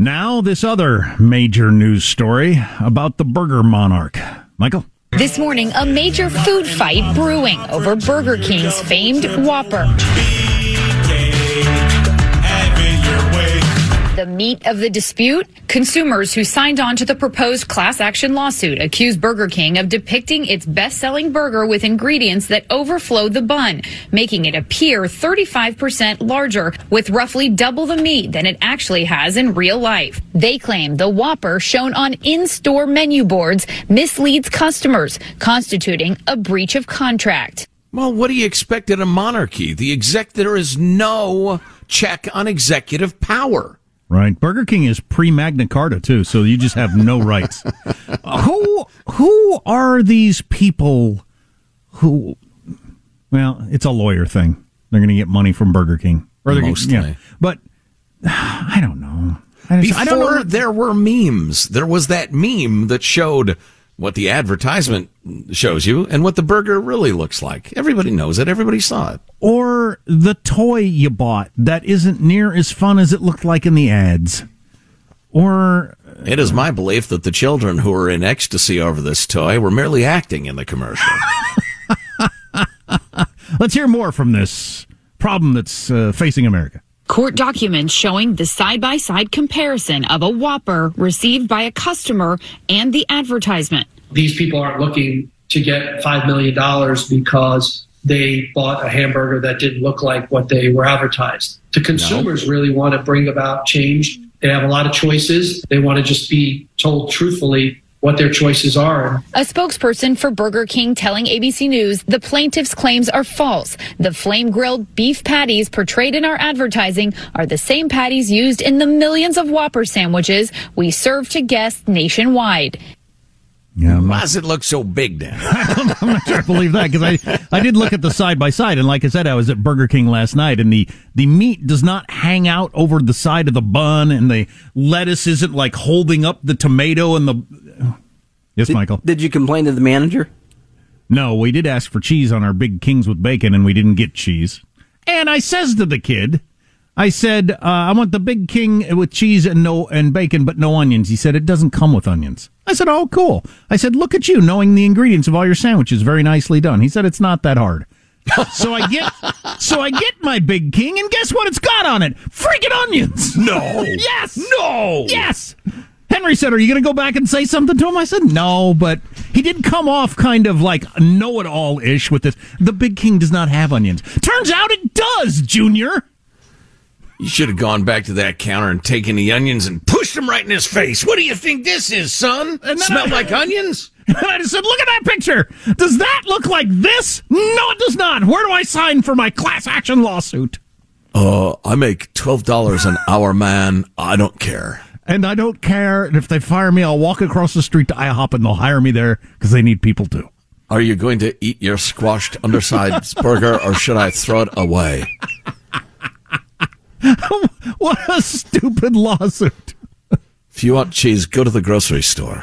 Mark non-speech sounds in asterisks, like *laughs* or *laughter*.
Now, this other major news story about the burger monarch. Michael? This morning, a major food fight brewing over Burger King's famed Whopper. The meat of the dispute? Consumers who signed on to the proposed class action lawsuit accuse Burger King of depicting its best selling burger with ingredients that overflow the bun, making it appear 35% larger with roughly double the meat than it actually has in real life. They claim the Whopper shown on in store menu boards misleads customers, constituting a breach of contract. Well, what do you expect in a monarchy? The exec there is no check on executive power. Right. Burger King is pre Magna Carta too, so you just have no rights. *laughs* who who are these people who well, it's a lawyer thing. They're going to get money from Burger King. Or they're Mostly. Yeah. But *sighs* I don't know. I just, Before I don't know. there were memes, there was that meme that showed what the advertisement shows you and what the burger really looks like. Everybody knows it. Everybody saw it. Or the toy you bought that isn't near as fun as it looked like in the ads. Or it is my belief that the children who were in ecstasy over this toy were merely acting in the commercial. *laughs* Let's hear more from this problem that's uh, facing America. Court documents showing the side by side comparison of a Whopper received by a customer and the advertisement. These people aren't looking to get $5 million because they bought a hamburger that didn't look like what they were advertised. The consumers no. really want to bring about change. They have a lot of choices. They want to just be told truthfully what their choices are. A spokesperson for Burger King telling ABC News the plaintiff's claims are false. The flame grilled beef patties portrayed in our advertising are the same patties used in the millions of Whopper sandwiches we serve to guests nationwide. Yeah, Why does it look so big then? *laughs* I'm not sure I believe that because I, I did look at the side by side, and like I said, I was at Burger King last night, and the, the meat does not hang out over the side of the bun, and the lettuce isn't like holding up the tomato and the. Yes, did, Michael. Did you complain to the manager? No, we did ask for cheese on our big kings with bacon, and we didn't get cheese. And I says to the kid, I said, uh, I want the big king with cheese and no and bacon, but no onions. He said it doesn't come with onions. I said, oh, cool. I said, look at you knowing the ingredients of all your sandwiches. Very nicely done. He said it's not that hard. so I get, *laughs* so I get my big king, and guess what? It's got on it freaking onions. No. *laughs* yes. No. Yes. Henry said, Are you going to go back and say something to him? I said, No, but he did come off kind of like know it all ish with this. The Big King does not have onions. Turns out it does, Junior. You should have gone back to that counter and taken the onions and pushed them right in his face. What do you think this is, son? And Smell I, like onions? *laughs* And I just said, look at that picture. Does that look like this? No, it does not. Where do I sign for my class action lawsuit? Uh, I make $12 an hour, man. I don't care. And I don't care. And if they fire me, I'll walk across the street to IHOP and they'll hire me there because they need people too. Are you going to eat your squashed undersides *laughs* burger or should I throw it away? *laughs* what a stupid lawsuit. If you want cheese, go to the grocery store.